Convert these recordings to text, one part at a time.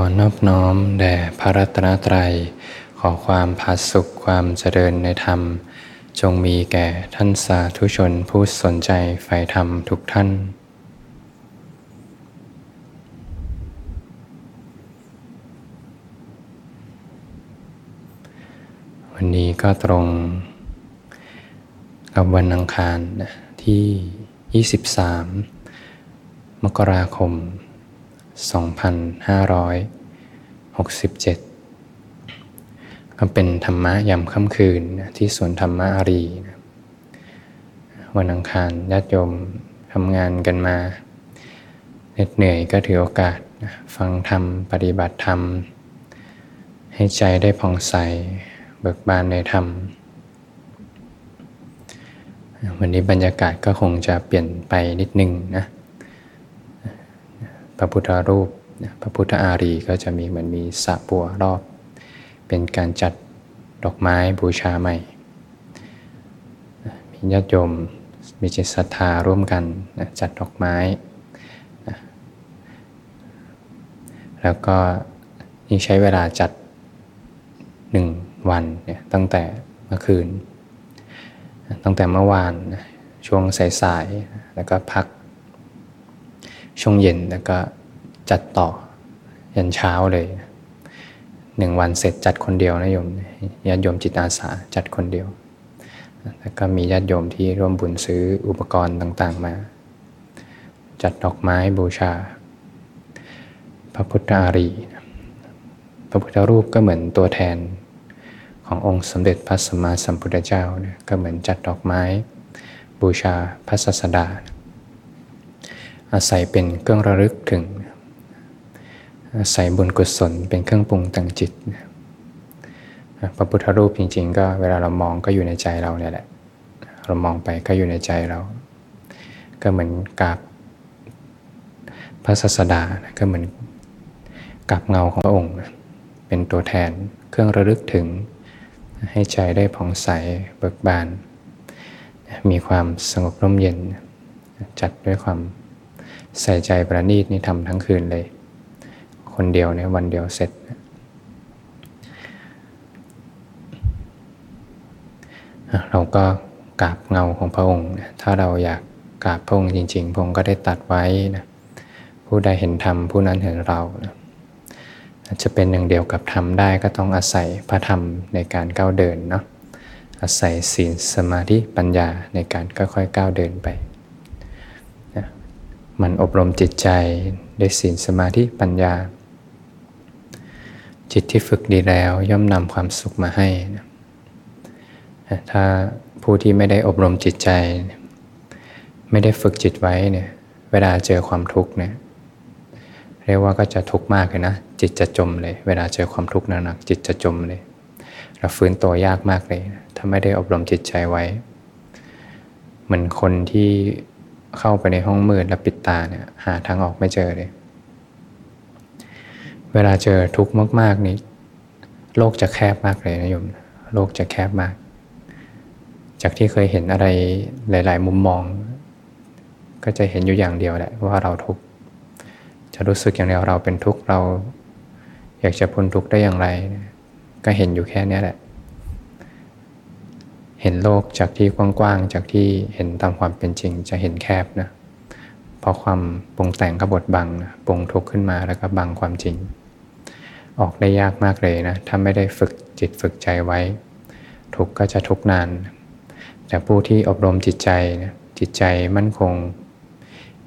อนอบน้อมแด่พระรัตนตรัย ขอความผาสุขความเจริญในธรรม จงมีแก่ท่านสาธุชนผู้สนใจใฝ่ธรรมทุกท่าน วันนี้ก็ตรงกับวันอังคารที่ 23 มกราคม 2567 ก็เป็นธรรมะยามค่ำคืนที่สวนธรรมะอารีวันอังคารญาติโยมทำงานกันมาเหนื่อยก็ถือโอกาสฟังธรรม ปฏิบัติธรรม ให้ใจได้ผ่องใส เบิกบานในธรรม วันนี้บรรยากาศก็คงจะเปลี่ยนไปนิดนึงนะ พระพุทธรูป พระพุทธอารีก็จะมีเหมือนมีสระบัวรอบ เป็นการจัดดอกไม้บูชาใหม่ มีญาติโยมมีจิตศรัทธาร่วมกันจัดดอกไม้ แล้วก็นี่ใช้เวลาจัดหนึ่งวันเนี่ยตั้งแต่เมื่อคืน ตั้งแต่เมื่อวานช่วงสายๆแล้วก็พัก ช่วงเย็นแล้วก็จัดต่อยันเช้าเลยหนึ่งวันเสร็จจัดคนเดียวนะโยมญาติโยมจิตอาสาจัดคนเดียว แล้วก็มีญาติโยมที่ร่วมบุญซื้ออุปกรณ์ต่างๆมา จัดดอกไม้บูชา พระพุทธารี พระพุทธรูปก็เหมือนตัวแทนขององค์สมเด็จพระสัมมาสัมพุทธเจ้าเนี่ยก็เหมือนจัดดอกไม้ บูชาพระศาสดา อาศัยเป็นเครื่องระลึกถึง อาศัยบุญกุศลเป็นเครื่องปรุงแต่งจิต พระพุทธรูปจริง ๆ ก็เวลาเรามองก็อยู่ในใจเราเนี่ยแหละ เรามองไปก็อยู่ในใจเรา ก็เหมือนกับพระศาสดา ก็เหมือนกับเงาของพระองค์ เป็นตัวแทนเครื่องระลึกถึง ให้ใจได้ผ่องใสเบิกบาน มีความสงบร่มเย็นจัดด้วยความ ใส่ใจประณีตนี่ทำทั้งคืนเลย คนเดียวเนี่ยวันเดียวเสร็จ เราก็กราบเงาของพระองค์ ถ้าเราอยากกราบพระองค์จริงๆพระองค์ก็ได้ตัดไว้นะผู้ใดเห็นธรรมผู้นั้นเห็นเรานะจะเป็นหนึ่งเดียวกับธรรมได้ก็ต้องอาศัยพระธรรมในการก้าวเดินเนาะอาศัยศีลสมาธิปัญญาในการค่อยๆก้าวเดินไป มันอบรมจิตใจด้วยศีลสมาธิปัญญา จิตที่ฝึกดีแล้วย่อมนำความสุขมาให้นะถ้าผู้ที่ไม่ได้อบรมจิตใจ ไม่ได้ฝึกจิตไว้เนี่ยเวลาเจอความทุกข์เนี่ยเรียกว่าก็จะทุกข์มากเลยนะจิตจะจมเลย เวลาเจอความทุกข์หนักๆจิตจะจมเลยเราฟื้นตัวยากมากเลย ถ้าไม่ได้อบรมจิตใจไว้ เหมือนคนที่ เข้าไปในห้องมืดแล้วปิดตาเนี่ยหาทางออกไม่เจอเลย เวลาเจอทุกข์มาก ๆ นี่โลกจะแคบมากเลยนะโยมโลกจะแคบมาก จากที่เคยเห็นอะไรหลาย ๆ มุมมอง ก็จะเห็นอยู่อย่างเดียวแหละว่าเราทุกข์จะรู้สึกอย่างเดียวเราเป็นทุกข์เรา อยากจะพ้นทุกข์ได้อย่างไร ก็เห็นอยู่แค่นี้แหละ เห็นโลกจากที่กว้างๆ จากที่เห็นตามความเป็นจริงจะเห็นแคบนะเพราะความปรุงแต่งกบฏบังนะปรุงทุกข์ขึ้นมาแล้วก็บังความจริง ออกได้ยากมากเลยนะถ้าไม่ได้ฝึกจิตฝึกใจไว้ ทุกข์ก็จะทุกข์นาน แต่ผู้ที่อบรมจิตใจนะจิตใจมั่นคง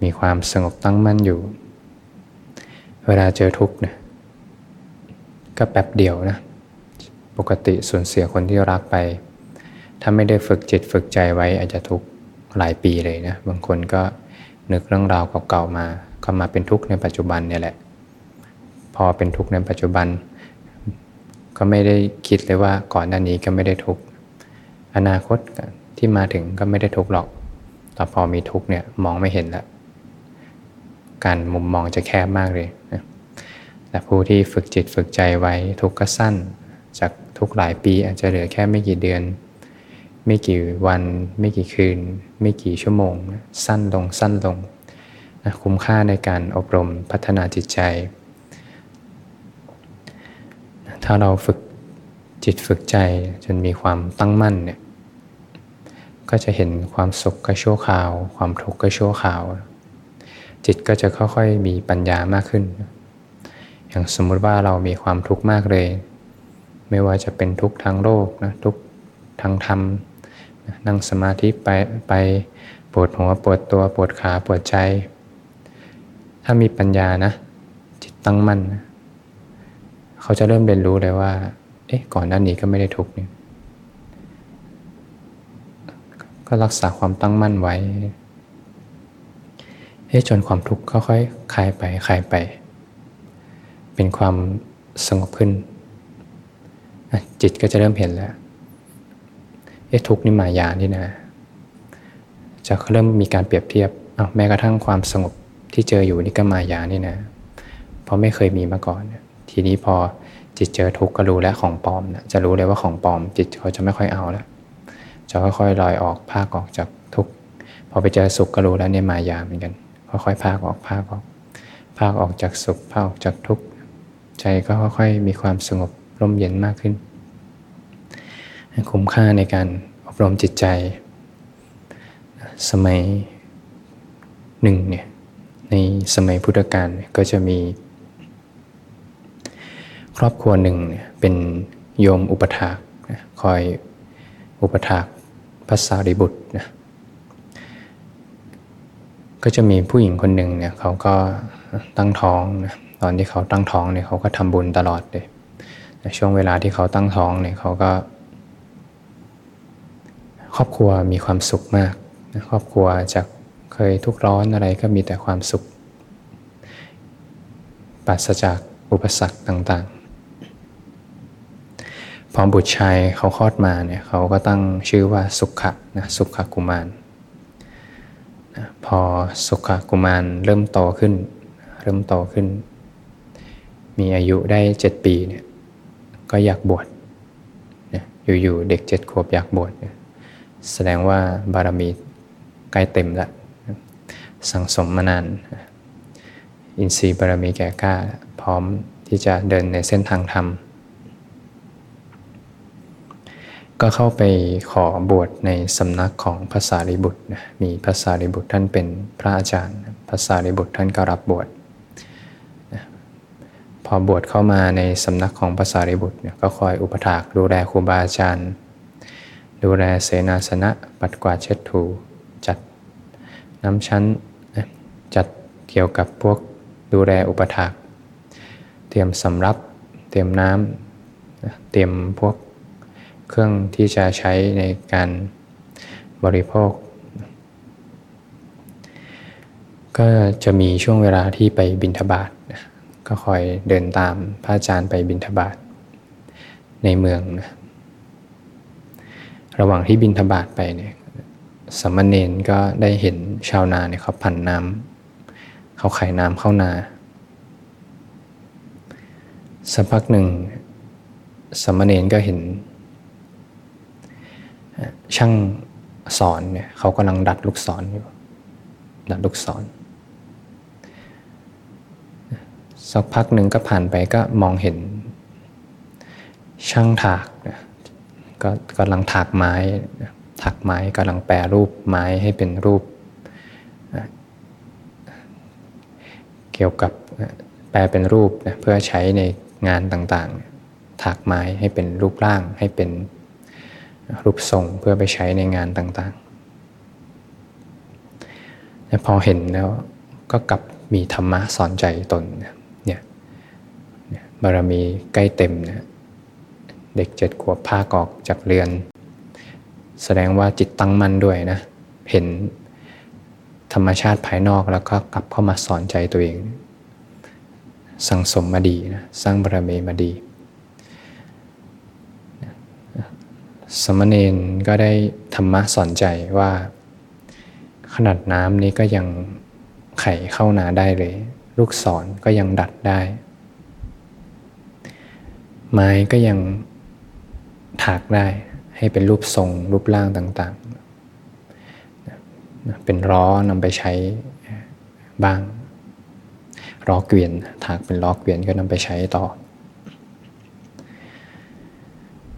มีความสงบตั้งมั่นอยู่ เวลาเจอทุกข์นะก็แป๊บเดียวนะปกติสูญเสียคนที่รักไป ถ้าไม่ได้ฝึกจิตฝึกใจไว้อาจจะทุกข์หลายปีเลยนะ บางคนก็นึกเรื่องราวเก่าๆมา ก็มาเป็นทุกข์ในปัจจุบันเนี่ยแหละ พอเป็นทุกข์ในปัจจุบัน ก็ไม่ได้คิดเลยว่าก่อนหน้านี้ก็ไม่ได้ทุกข์ อนาคตที่มาถึงก็ไม่ได้ทุกข์หรอก แต่พอมีทุกข์เนี่ยมองไม่เห็นล้วการมุมมองจะแคบมากเลยนะแต่ผู้ที่ฝึกจิตฝึกใจไว้ทุกข์ก็สั้น จากทุกหลายปีอาจจะเหลือแค่ไม่กี่เดือน ไม่กี่วัน ไม่กี่คืน ไม่กี่ชั่วโมง สั้นลงสั้นลงนะคุ้มค่าในการอบรมพัฒนาจิตใจ ถ้าเราฝึกจิตฝึกใจจนมีความตั้งมั่นเนี่ยก็จะเห็นความสุขก็ชั่วคราว ความทุกข์ก็ชั่วคราว จิตก็จะค่อยๆมีปัญญามากขึ้น อย่างสมมุติว่าเรามีความทุกข์มากเลย ไม่ว่าจะเป็นทุกข์ทางโลกนะทุกข์ทางธรรม นั่งสมาธิไปไปปวดหัวปวดตัวปวดขาปวดใจ ถ้ามีปัญญานะ จิตตั้งมั่นนะเขาจะเริ่มเรียนรู้เลยว่า เอ๊ะ ก่อนหน้านี้ก็ไม่ได้ทุกข์เนี่ยก็รักษาความตั้งมั่นไว้ ให้จนความทุกข์ค่อยๆคลายไปคลายไป เป็นความสงบขึ้น จิตก็จะเริ่มเห็นแล้ว เอ๊ะทุกนี่มายานี่นะ จะเริ่มมีการเปรียบเทียบเอาแม้กระทั่งความสงบที่เจออยู่นี่ก็มายานี่นะ เพราะไม่เคยมีมาก่อน ทีนี้พอจิตเจอทุกข์ก็รู้แล้วของปลอมนะจะรู้เลยว่าของปลอม จิตเขาจะไม่ค่อยเอาแล้วจะค่อยๆลอยออกภาคออกจากทุกข์พอไปเจอสุขก็รู้แล้วเนี่ยมายาเหมือนกัน ค่อยๆภาคออกภาคออก ภาคออกจากสุขภาคออกจากทุกข์ใจก็ค่อยๆมีความสงบร่มเย็นมากขึ้น คุ้มค่าในการอบรมจิตใจ สมัยหนึ่งเนี่ยในสมัยพุทธกาลก็จะมี ครอบครัวหนึ่งเนี่ยเป็นโยมอุปถากคอยอุปถากพระสารีบุตรนะก็จะมีผู้หญิงคนหนึ่งเนี่ยเขาก็ตั้งท้องนะตอนที่เขาตั้งท้องเนี่ยเขาก็ทำบุญตลอดเลยช่วงเวลาที่เขาตั้งท้องเนี่ยเขาก็ ครอบครัวมีความสุขมากนะครอบครัวจากเคยทุกข์ร้อนอะไรก็มีแต่ความสุขปราศจากอุปสรรคต่างๆ พอบุตรชายเขาคลอดมาเนี่ยเขาก็ตั้งชื่อว่าสุขะนะสุขกุมารนะพอสุขกุมารเริ่มโตขึ้น เริ่มโตขึ้น มีอายุได้เจ็ดปีเนี่ยก็อยากบวชนะอยู่ๆเด็กเจ็ดขวบอยากบวช แสดงว่าบารมีใกล้เต็มแล้วสังสมมานาน อินทรีย์บารมีแก่กล้า พร้อมที่จะเดินในเส้นทางธรรม ก็เข้าไปขอบวชในสำนักของภาษาริบุตร มีภาษาริบุตรท่านเป็นพระอาจารย์ภาษาริบุตรท่านก็รับบวชพอบวชเข้ามาในสำนักของภาษาริบุตรก็คอยอุปถากดูแลครูบาอาจารย์ ดูแลเสนาสนะปัดกวาดเช็ดถูจัดน้ำชั้นจัดเกี่ยวกับพวกดูแลอุปถาก เตรียมสำรับเตรียมน้ำเตรียมพวกเครื่องที่จะใช้ในการบริโภค ก็จะมีช่วงเวลาที่ไปบินทบาทก็คอยเดินตามพระอาจารย์ไปบินทบาทในเมืองนะ ระหว่างที่บินทบาทไปเนี่ยสมณเณรก็ได้เห็นชาวนาเนี่ยเขาผันน้ำเขาไข่น้ำเข้านาสักพักหนึ่งสมณเณรก็เห็น ช่างสอนเนี่ยเขากำลังดัดลูกศรอยู่ดัดลูกศรสักพักหนึ่งก็ผ่านไปก็มองเห็นช่างถาก ก็กำลังถากไม้ ถักไม้กำลังแปรรูปไม้ให้เป็นรูป เกี่ยวกับแปลเป็นรูปเพื่อใช้ในงานต่างๆ ถักไม้ให้เป็นรูปร่างให้เป็นรูปทรงเพื่อไปใช้ในงานต่างๆและพอเห็นแล้วก็กลับมีธรรมะสอนใจตนเนี่ยบารมีใกล้เต็มนะ เด็กเจ็ดขวบพากออกจากเรือน แสดงว่าจิตตั้งมั่นด้วยนะ เห็นธรรมชาติภายนอกแล้วก็กลับเข้ามาสอนใจตัวเอง สั่งสมมาดีนะสร้างบารมีมาดี สมณเณรก็ได้ธรรมะสอนใจว่า ขนาดน้ำนี้ก็ยังไขเข้านาได้เลย ลูกศรก็ยังดัดได้ ไม้ก็ยัง ถากได้ให้เป็นรูปทรงรูปร่างต่างๆ เป็นล้อนำไปใช้บ้างล้อเกวียน ถากเป็นล้อเกวียนก็นำไปใช้ต่อ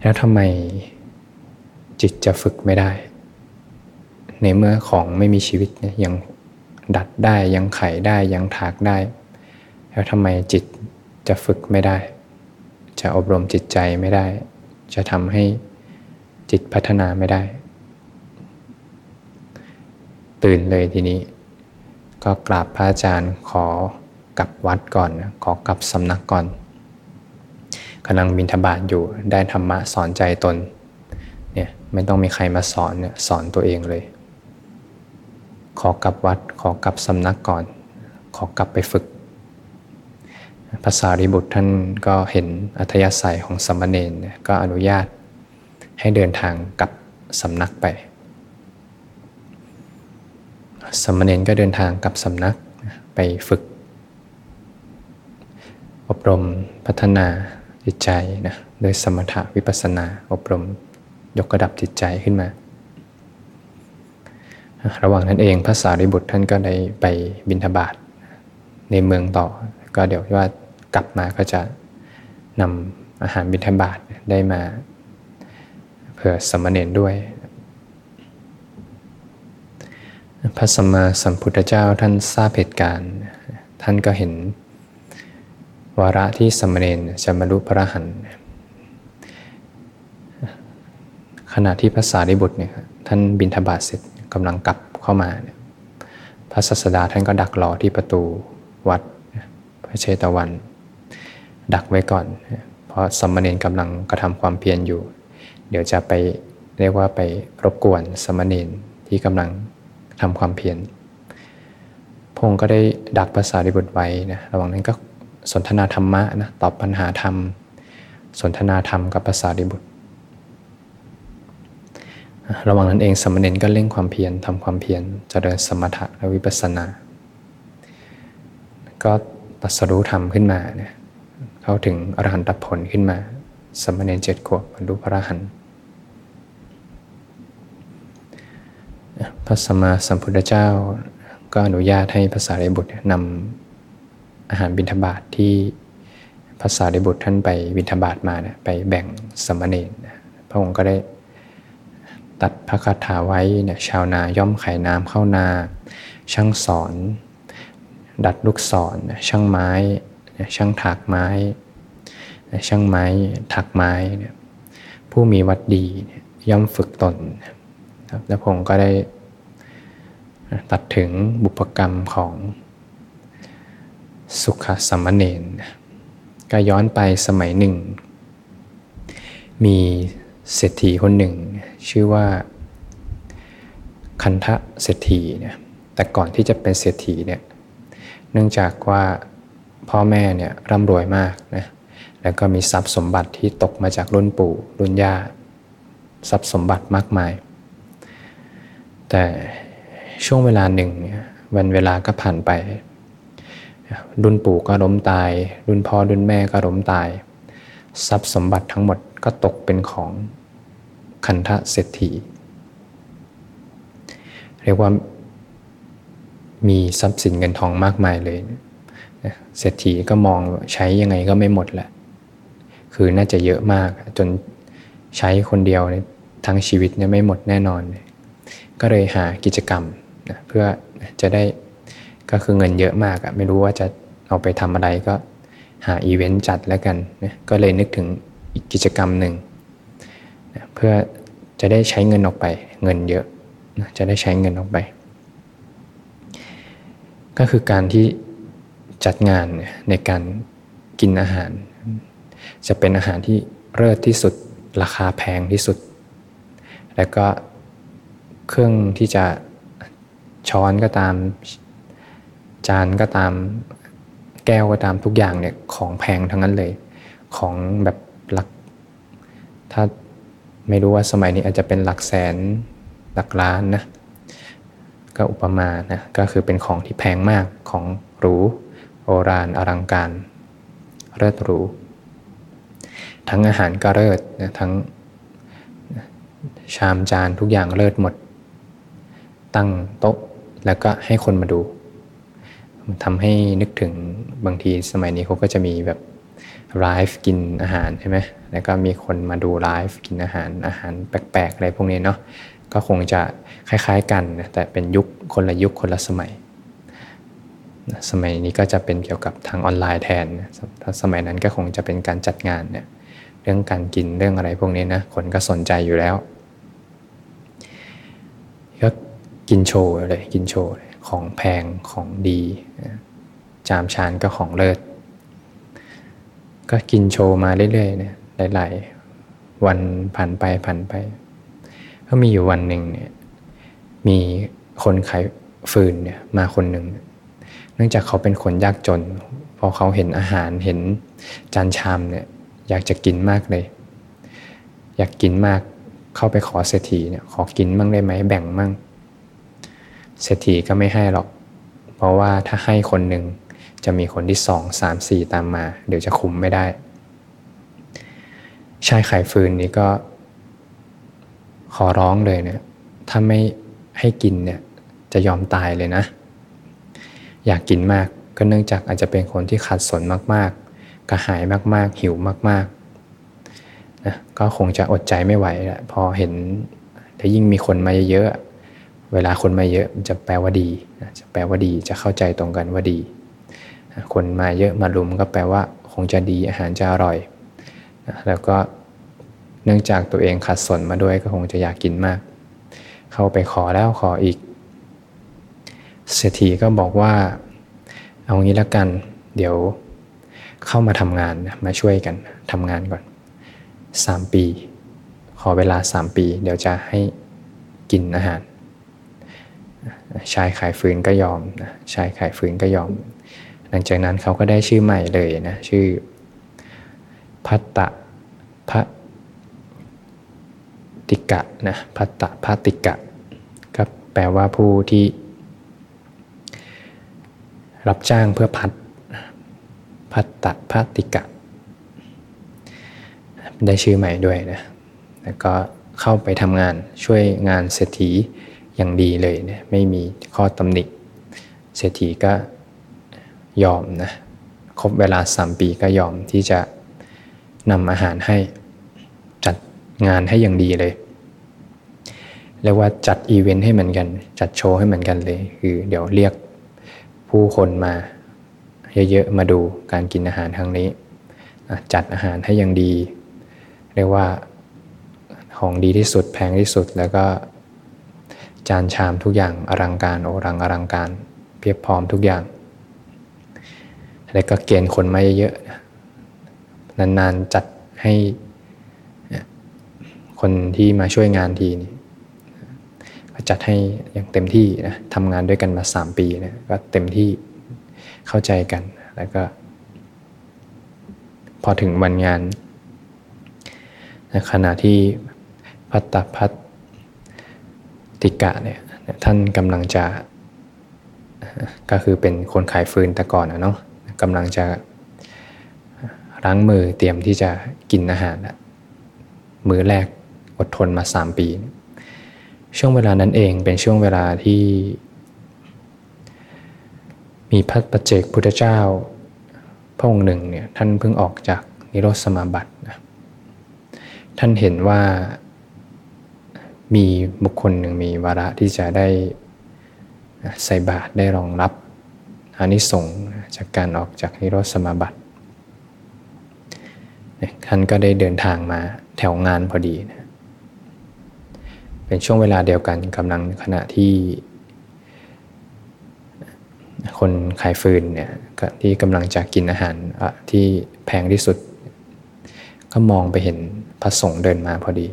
แล้วทำไมจิตจะฝึกไม่ได้ ในเมื่อของไม่มีชีวิตเนี่ยยังดัดได้ยังไขได้ยังถากได้ แล้วทำไมจิตจะฝึกไม่ได้ จะอบรมจิตใจไม่ได้ จะทำให้จิตพัฒนาไม่ได้ ตื่นเลยทีนี้ ก็กราบพระอาจารย์ขอกลับวัดก่อนขอกลับสำนักก่อนกำลังบินทบาทอยู่ได้ธรรมะสอนใจตนเนี่ยไม่ต้องมีใครมาสอนเนี่ยสอนตัวเองเลย ขอกลับวัดขอกลับสำนักก่อน ขอกลับไปฝึก ภาษาริบุตรท่านก็เห็นอัธยาศัยของสมณเณรก็อนุญาตให้เดินทางกลับสำนักไป สมณเณรก็เดินทางกลับสำนักไปฝึก อบรมพัฒนาจิตใจนะโดยสมถะวิปัสนา อบรมยกระดับจิตใจขึ้นมา ระหว่างนั้นเองพระสารีบุตรท่านก็ได้ไปบิณฑบาตในเมืองต่อ ก็เดี๋ยวว่า กลับมาก็จะนำอาหารบิณฑบาตได้มาเผื่อสมณเณรด้วย พระสัมมาสัมพุทธเจ้าท่านทราบเหตุการณ์ ท่านก็เห็น วาระที่สมณเณรจะบรรลุพระหันขณะที่พระสารีบุตรเนี่ยท่านบินทบาทเสร็จกำลังกลับเข้ามาเนี่ยพระศาสดาท่านก็ดักรอที่ประตูวัดพระเชตวัน ดักไว้ก่อน เพราะสมณเณรกำลังกระทำความเพียรอยู่ เดี๋ยวจะไปเรียกว่าไปรบกวนสมณเณรที่กำลังทำความเพียรพงก็ได้ดักภาษาริบุตรไว้นะระหว่างนั้นก็สนทนาธรรมะนะตอบปัญหาธรรม สนทนาธรรมกับภาษาริบุตร ระหว่างนั้นเองสมณเณรก็เร่งความเพียรทำความเพียรเจริญสมถะและวิปัสสนา ก็ตัสรู้ธรรมขึ้นมาเนี่ย เข้าถึงอรหันตผลขึ้นมา สมณเณรเจ็ดขวบบรรลุพระอรหันต์พระสัมมาสัมพุทธเจ้าก็อนุญาตให้ภาษาริบุตรนำอาหารบิณฑบาตทที่ภาษาริบุตรท่านไปบิณฑบาตมาเนี่ยไปแบ่งสมณเณรพระองค์ก็ได้ตัดพระคาถาไว้เนี่ยชาวนาย่อมไขน้ำเข้านา ช่างสอน ดัดลูกศรช่างไม้ ช่างถักไม้ ช่างไม้ถักไม้เนี่ยผู้มีวัดดีย่อมฝึกตนแล้วพระองก็ได้ตัดถึงบุพกรรมของสุขสัมมเนนก็ย้อนไปสมัยหนึ่ง มีเศรษฐีคนหนึ่ง ชื่อว่าคันทะเศรษฐีเนี่ยแต่ก่อนที่จะเป็นเศรษฐีเนี่ยเนื่องจากว่า พ่อแม่เนี่ยร่ำรวยมากนะแล้วก็มีทรัพย์สมบัติที่ตกมาจากรุ่นปู่รุ่นย่าทรัพย์สมบัติมากมาย แต่ช่วงเวลาหนึ่งวันเวลาก็ผ่านไป รุ่นปู่ก็ล้มตาย รุ่นพ่อรุ่นแม่ก็ล้มตาย ทรัพย์สมบัติทั้งหมดก็ตกเป็นของคันทะเศรษฐี เรียกว่ามีทรัพย์สินเงินทองมากมายเลย เศรษฐีก็มองใช้ยังไงก็ไม่หมดแหละ คือน่าจะเยอะมาก จนใช้คนเดียวทั้งชีวิตเนี่ยไม่หมดแน่นอน ก็เลยหากิจกรรมนะเพื่อจะได้ก็คือเงินเยอะมากอะไม่รู้ว่าจะเอาไปทำอะไรก็หาอีเวนต์จัดแล้วกันนะก็เลยนึกถึงอีกกิจกรรมหนึ่งนะเพื่อจะได้ใช้เงินออกไป เงินเยอะนะจะได้ใช้เงินออกไป ก็คือการที่ จัดงานในการกินอาหาร จะเป็นอาหารที่เลิศที่สุดราคาแพงที่สุด แล้วก็เครื่องที่จะช้อนก็ตาม จานก็ตามแก้วก็ตามทุกอย่างเนี่ยของแพงทั้งนั้นเลย ของแบบหลัก ถ้าไม่รู้ว่าสมัยนี้อาจจะเป็นหลักแสนหลักล้านนะก็อุปมานะก็คือเป็นของที่แพงมากของหรู โอรานอลังการเลิศหรู ทั้งอาหารก็เลิศนะทั้งชามจานทุกอย่างเลิศหมด ตั้งโต๊ะแล้วก็ให้คนมาดูทำให้นึกถึงบางทีสมัยนี้เขาก็จะมีแบบไลฟ์กินอาหารใช่ไหมแล้วก็มีคนมาดูไลฟ์กินอาหารอาหารแปลกๆอะไรพวกนี้เนาะก็คงจะคล้ายๆกัน แต่เป็นยุคคนละยุคคนละสมัย สมัยนี้ก็จะเป็นเกี่ยวกับทางออนไลน์แทนถ้าสมัยนั้นก็คงจะเป็นการจัดงานเนี่ยเรื่องการกินเรื่องอะไรพวกนี้นะคนก็สนใจอยู่แล้วก็กินโชว์เลยกินโชว์ของแพงของดี จามชานก็ของเลิศ ก็กินโชว์มาเรื่อยๆเนี่ยหลายๆ วันผ่านไปผ่านไป ก็มีอยู่วันหนึ่งเนี่ยมีคนขายฟืนเนี่ยมาคนหนึ่งเนื่องจากเขาเป็นคนยากจน พอเขาเห็นอาหารเห็นจานชามเนี่ยอยากจะกินมากเลย อยากกินมากเข้าไปขอเศรษฐีเนี่ยขอกินมั่งได้ไหมแบ่งมั่งเศรษฐีก็ไม่ให้หรอก เพราะว่าถ้าให้คนหนึ่งจะมีคนที่สองสามสี่ตามมา เดี๋ยวจะคุมไม่ได้ ชายขายฟืนนี้ก็ ขอร้องเลยเนี่ยถ้าไม่ให้กินเนี่ยจะยอมตายเลยนะ อยากกินมาก ก็เนื่องจากอาจจะเป็นคนที่ขัดสนมากๆ กระหายมากๆ หิวมากๆนะก็คงจะอดใจไม่ไหวแหละพอเห็นถ้ายิ่งมีคนมาเยอะๆเวลาคนมาเยอะจะแปลว่าดีจะแปลว่าดีจะเข้าใจตรงกันว่าดี คนมาเยอะมาลุมก็แปลว่าคงจะดีอาหารจะอร่อย แล้วก็เนื่องจากตัวเองขัดสนมาด้วยก็คงจะอยากกินมาก เข้าไปขอแล้วขออีก เศรษฐีก็บอกว่า เอางี้แล้วกัน เดี๋ยวเข้ามาทำงานมาช่วยกันทำงานก่อนสามปี ขอเวลาสามปี เดี๋ยวจะให้กินอาหาร ชายขายฟืนก็ยอมนะชายขายฟืนก็ยอม หลังจากนั้นเขาก็ได้ชื่อใหม่เลยนะชื่อพัตตะพระติกะนะพัตตะพระติกะก็แปลว่าผู้ที่ รับจ้างเพื่อพัด พัตตะพระติกะ ได้ชื่อใหม่ด้วยนะ แล้วก็เข้าไปทำงานช่วยงานเศรษฐีอย่างดีเลยเนี่ยไม่มีข้อตำหนิ เศรษฐีก็ยอมนะครบเวลาสามปีก็ยอมที่จะนำอาหารให้จัดงานให้อย่างดีเลยเรียกว่าจัดอีเวนต์ให้เหมือนกัน จัดโชว์ให้เหมือนกันเลย คือเดี๋ยวเรียก ผู้คนมาเยอะๆมาดูการกินอาหารครั้งนี้ จัดอาหารให้อย่างดี เรียกว่าของดีที่สุดแพงที่สุดแล้วก็จานชามทุกอย่างอลังการโอรังอลังการ เพียบพร้อมทุกอย่าง แล้วก็เกณฑ์คนมาเยอะๆนานๆจัดให้คนที่มาช่วยงานทีนี่ จัดให้อย่างเต็มที่นะทำงานด้วยกันมา 3 ปีนะก็เต็มที่เข้าใจกันแล้วก็ พอถึงวันงานนะขณะที่พัตตพัตติกะเนี่ยท่านกำลังจะก็คือเป็นคนขายฟืนแต่ก่อนนะเนาะกำลังจะล้างมือเตรียมที่จะกินอาหารนะมือแรกอดทนมา 3 ปี ช่วงเวลานั้นเองเป็นช่วงเวลาที่ มีพระประเจกพุทธเจ้า พระองค์หนึ่งเนี่ยท่านเพิ่งออกจากนิโรธสมาบัตินะท่านเห็นว่ามีบุคคลหนึ่งมีวาระที่จะได้ใส่บาตรได้รองรับอานิสงส์จากการออกจากนิโรธสมาบัติท่านก็ได้เดินทางมาแถวงานพอดีนะ เป็นช่วงเวลาเดียวกันกำลังขณะที่ คนขายฟืนเนี่ยที่กำลังจะกินอาหารที่แพงที่สุด ก็มองไปเห็นพระสงฆ์เดินมาพอดี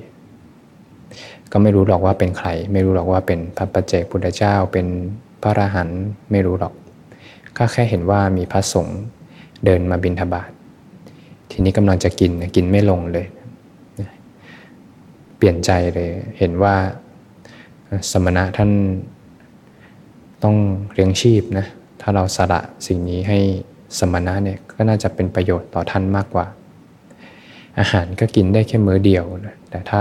ก็ไม่รู้หรอกว่าเป็นใคร ไม่รู้หรอกว่าเป็นพระปัจเจกพุทธเจ้าเป็นพระอรหันต์ไม่รู้หรอก ก็แค่เห็นว่ามีพระสงฆ์เดินมาบิณฑบาตทีนี้กำลังจะกินกินไม่ลงเลย เปลี่ยนใจเลย เห็นว่าสมณะท่านต้องเลี้ยงชีพนะ ถ้าเราสละสิ่งนี้ให้สมณะเนี่ยก็น่าจะเป็นประโยชน์ต่อท่านมากกว่า อาหารก็กินได้แค่มื้อเดียวนะแต่ถ้า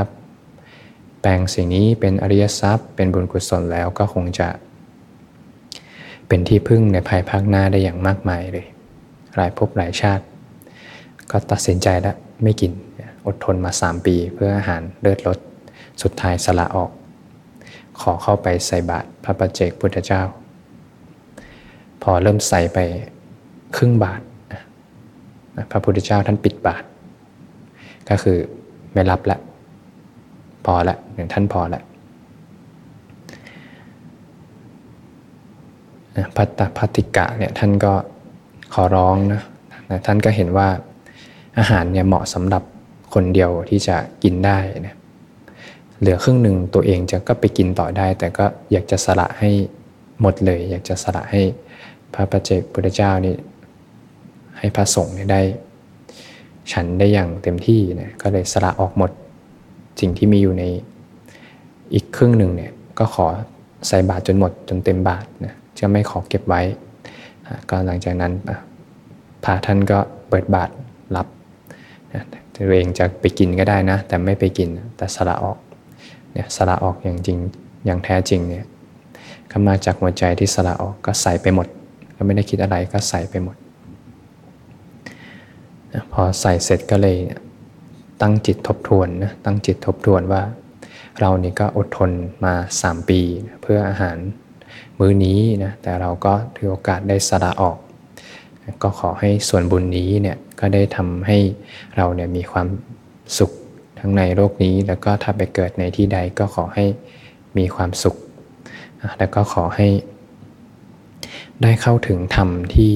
แปลงสิ่งนี้เป็นอริยทรัพย์ เป็นบุญกุศลแล้วก็คงจะ เป็นที่พึ่งในภายภาคหน้าได้อย่างมากมายเลย หลายภพหลายชาติ ก็ตัดสินใจแล้วไม่กิน อดทนมา 3 ปี เพื่ออาหารเลือดลดสุดท้ายสละออก ขอเข้าไปใส่บาตรพระประเจกพุทธเจ้า พอเริ่มใส่ไปครึ่งบาทพระพุทธเจ้าท่านปิดบาท ก็คือไม่รับละพอละหนึ่งท่านพอละพัตตพัติกะเนี่ยท่านก็ขอร้องนะท่านก็เห็นว่าอาหารเนี่ยเหมาะสำหรับ คนเดียวที่จะกินได้นะเหลือครึ่งหนึ่งตัวเองจะก็ไปกินต่อได้ แต่ก็อยากจะสละให้หมดเลย อยากจะสละให้พระประเจกพุทธเจ้านี่ให้พระสงฆ์ได้ ฉันได้อย่างเต็มที่นะก็เลยสละออกหมดสิ่งที่มีอยู่ในอีกครึ่งหนึ่งเนี่ยก็ขอใส่บาตรจนหมดจนเต็มบาตรนะจะไม่ขอเก็บไว้ก็หลังจากนั้นพระท่านก็เปิดบาตรรับ ตัวเองจะไปกินก็ได้นะ แต่ไม่ไปกินแต่สละออกเนี่ยสละออกอย่างจริงอย่างแท้จริงเนี่ยก็มาจากหัวใจที่สละออกก็ใส่ไปหมด ก็ไม่ได้คิดอะไรก็ใส่ไปหมด พอใส่เสร็จก็เลยตั้งจิตทบทวนนะตั้งจิตทบทวนว่า เรานี่ก็อดทนมา 3 ปี เพื่ออาหารมื้อนี้นะแต่เราก็ถือโอกาสได้สละออก ก็ขอให้ส่วนบุญนี้เนี่ยก็ได้ทำให้เราเนี่ยมีความสุขทั้งในโลกนี้ แล้วก็ถ้าไปเกิดในที่ใดก็ขอให้มีความสุข แล้วก็ขอให้ ได้เข้าถึงธรรมที่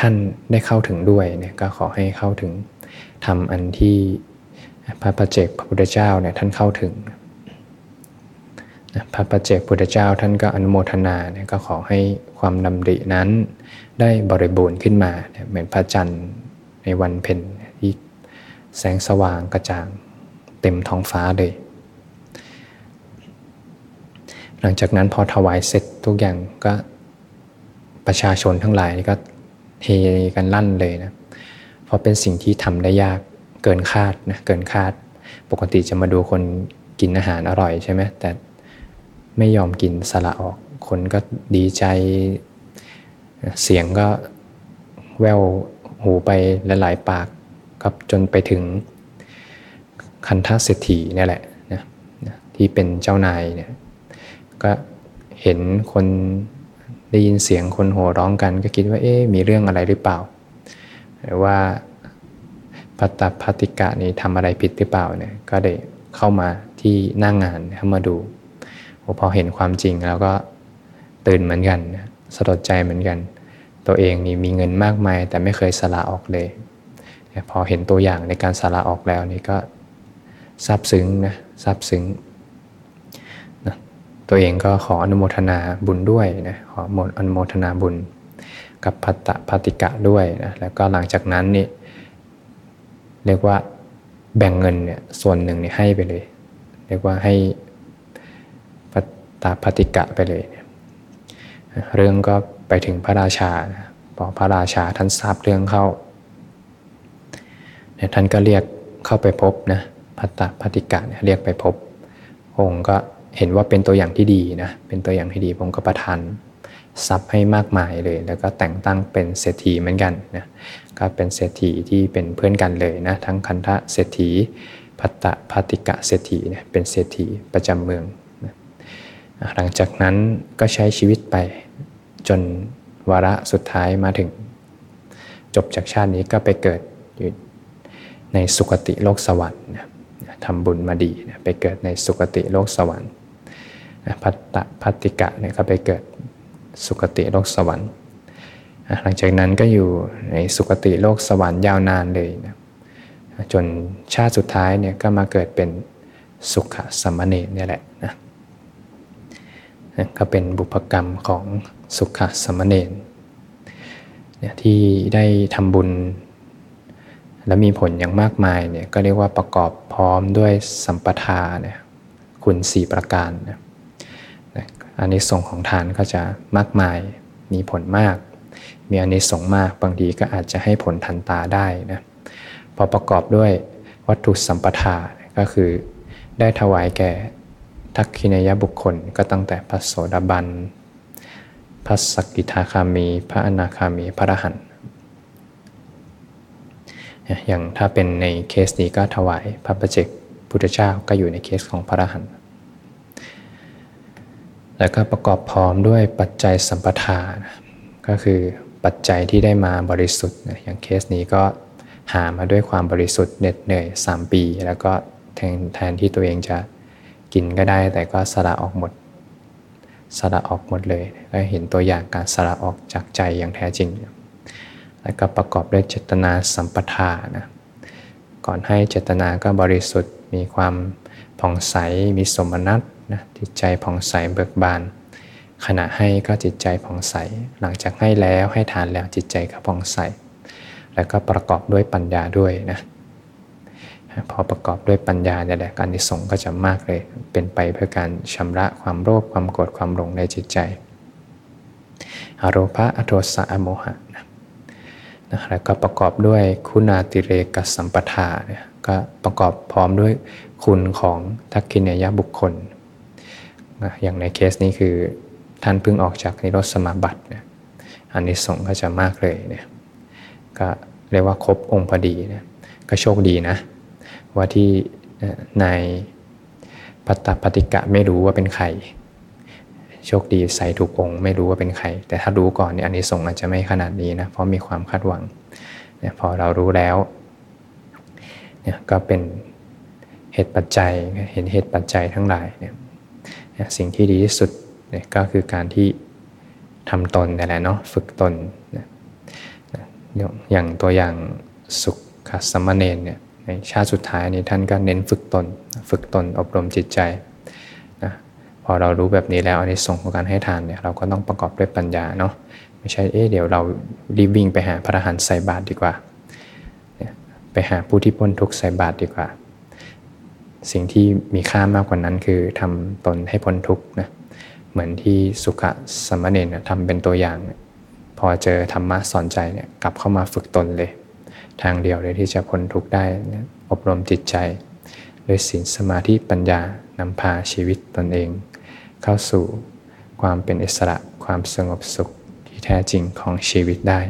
ท่านได้เข้าถึงด้วยเนี่ยก็ขอให้เข้าถึงธรรมอันที่พระประเจกพระพุทธเจ้าเนี่ยท่านเข้าถึง พระประเจกพุทธเจ้าท่านก็อนุโมทนาเนี่ยก็ขอให้ความดำรินั้นได้บริบูรณ์ขึ้นมา เหมือนพระจันทร์ในวันเพ็ญที่แสงสว่างกระจ่างเต็มท้องฟ้าเลย หลังจากนั้นพอถวายเสร็จทุกอย่างก็ประชาชนทั้งหลายก็เฮกันลั่นเลยนะเพราะเป็นสิ่งที่ทำได้ยากเกินคาดนะเกินคาด ปกติจะมาดูคนกินอาหารอร่อยใช่ไหมแต่ ไม่ยอมกินสละออก คนก็ดีใจ เสียงก็แววหูไปหลายๆปากกับจนไปถึงคันทเศรษฐีนี่แหละนะที่เป็นเจ้านายเนี่ยก็เห็นคนได้ยินเสียงคนโห่ร้องกัน ก็คิดว่าเอ๊มีเรื่องอะไรหรือเปล่า หรือว่าพัตตพัติกะนี้ทำอะไรผิดหรือเปล่าเนี่ยก็ได้เข้ามาที่หน้างงานเข้ามาดู พอเห็นความจริงแล้วก็ตื่นเหมือนกันสลดใจเหมือนกัน ตัวเองนี่มีเงินมากมาย แต่ไม่เคยสละออกเลย พอเห็นตัวอย่างในการสละออกแล้วนี่ก็ซาบซึ้งนะซาบซึ้งนะตัวเองก็ขออนุโมทนาบุญด้วยนะขออนุโมทนาบุญกับพัตตปฏิกะด้วยนะแล้วก็หลังจากนั้นนี่เรียกว่าแบ่งเงินเนี่ยส่วนหนึ่งนี่ให้ไปเลย เรียกว่าให้ ตาปฏิกะไปเลย เรื่องก็ไปถึงพระราชาพอพระราชาท่านทราบเรื่องเข้าท่านก็เรียกเข้าไปพบนะพัตตปฏิกะเนี่ยเรียกไปพบ องค์ก็เห็นว่าเป็นตัวอย่างที่ดีนะเป็นตัวอย่างที่ดีองค์ก็ประทานทรัพย์ให้มากมายเลย แล้วก็แต่งตั้งเป็นเศรษฐีเหมือนกันนะก็เป็นเศรษฐีที่เป็นเพื่อนกันเลยนะทั้งคันธะเศรษฐีพัตตปฏิกะเศรษฐีเนี่ยเป็นเศรษฐีประจำเมือง หลังจากนั้นก็ใช้ชีวิตไป จนวาระสุดท้ายมาถึง จบจากชาตินี้ก็ไปเกิดอยู่ในสุคติโลกสวรรค์ทำบุญมาดีไปเกิดในสุคติโลกสวรรค์พัตตพัติกะเนี่ยก็ไปเกิดสุคติโลกสวรรค์ หลังจากนั้นก็อยู่ในสุคติโลกสวรรค์ยาวนานเลยนะจนชาติสุดท้ายเนี่ยก็มาเกิดเป็นสุขสมณีเนี่ยแหละนะ ก็เป็นบุพกรรมของสุขสมณเณรเนี่ยที่ได้ทำบุญ และมีผลอย่างมากมายเนี่ยก็เรียกว่าประกอบพร้อมด้วยสัมปทาเนี่ยคุณสี่ประการนะอันนี้ส่งของทานก็จะมากมายมีผลมาก มีอันนี้ส่งมากบางทีก็อาจจะให้ผลทันตาได้นะพอประกอบด้วยวัตถุสัมปทาก็คือได้ถวายแก่ ทักขินยบุคคลก็ตั้งแต่พระโสดาบัน พระสกิทาคามี พระอนาคามี พระอรหันต์อย่างถ้าเป็นในเคสนี้ก็ถวายพระประเจกพุทธเจ้าก็อยู่ในเคสของพระอรหันต์แล้วก็ประกอบพร้อมด้วยปัจจัยสัมปทานะก็คือปัจจัยที่ได้มาบริสุทธิ์นะอย่างเคสนี้ก็หามาด้วยความบริสุทธิ์เหน็ดเหนื่อย 3 ปี แล้วก็แทนแทนที่ตัวเองจะ กินก็ได้แต่ก็สละออกหมด สละออกหมดเลยก็เห็นตัวอย่างการสละออกจากใจอย่างแท้จริง แล้วก็ประกอบด้วยเจตนาสัมปทานะก่อนให้เจตนาก็บริสุทธิ์มีความผ่องใสมีสมนัตนะจิตใจผ่องใสเบิกบาน ขณะให้ก็จิตใจผ่องใส หลังจากให้แล้วให้ทานแล้วจิตใจก็ผ่องใส แล้วก็ประกอบด้วยปัญญาด้วยนะ พอประกอบด้วยปัญญาเนี่ยแหละการนิสงก็จะมากเลย เป็นไปเพื่อการชำระความโลภความโกรธความหลงในจิตใจอโรภะอโทสะอโมหะนะนะแล้วก็ประกอบด้วยคุณาติเรกสัมปทาเนี่ยก็ประกอบพร้อมด้วยคุณของทักขินยบุคคลนะอย่างในเคสนี้คือท่านเพิ่งออกจากนิโรธสมาบัติเนี่ยอันนี้สงก็จะมากเลยเนี่ยก็เรียกว่าครบองค์พอดีเนี่ยก็โชคดีนะ ว่าที่นายปัตตปฏิกะไม่รู้ว่าเป็นใคร โชคดีใส่ถูกองค์ไม่รู้ว่าเป็นใคร แต่ถ้ารู้ก่อนเนี่ยอันนี้ส่งอาจจะไม่ขนาดนี้นะเพราะมีความคาดหวังเนี่ยพอเรารู้แล้วเนี่ยก็เป็นเหตุปัจจัยเห็นเหตุปัจจัยทั้งหลายเนี่ยสิ่งที่ดีที่สุดเนี่ยก็คือการที่ทำตนนี่แหละเนาะฝึกตนอย่างตัวอย่างสุขสมณเณรเนี่ย ชาติสุดท้ายนี้ท่านก็เน้นฝึกตน ฝึกตนอบรมจิตใจนะพอเรารู้แบบนี้แล้วอันนี้ส่งของการให้ทานเนี่ยเราก็ต้องประกอบด้วยปัญญาเนาะไม่ใช่เอ๊ะเดี๋ยวเรารีบวิ่งไปหาพระอรหันต์ใส่บาตรดีกว่า ไปหาผู้ที่พ้นทุกข์ใส่บาตรดีกว่า สิ่งที่มีค่ามากกว่านั้นคือทำตนให้พ้นทุกข์นะเหมือนที่สุขสมณเณรทำเป็นตัวอย่าง พอเจอธรรมะสอนใจเนี่ยกลับเข้ามาฝึกตนเลย ทางเดียวเลยที่จะพ้นทุกข์ได้ อบรมจิตใจด้วยศีลสมาธิปัญญานำพาชีวิตตนเอง เข้าสู่ความเป็นอิสระความสงบสุขที่แท้จริงของชีวิตได้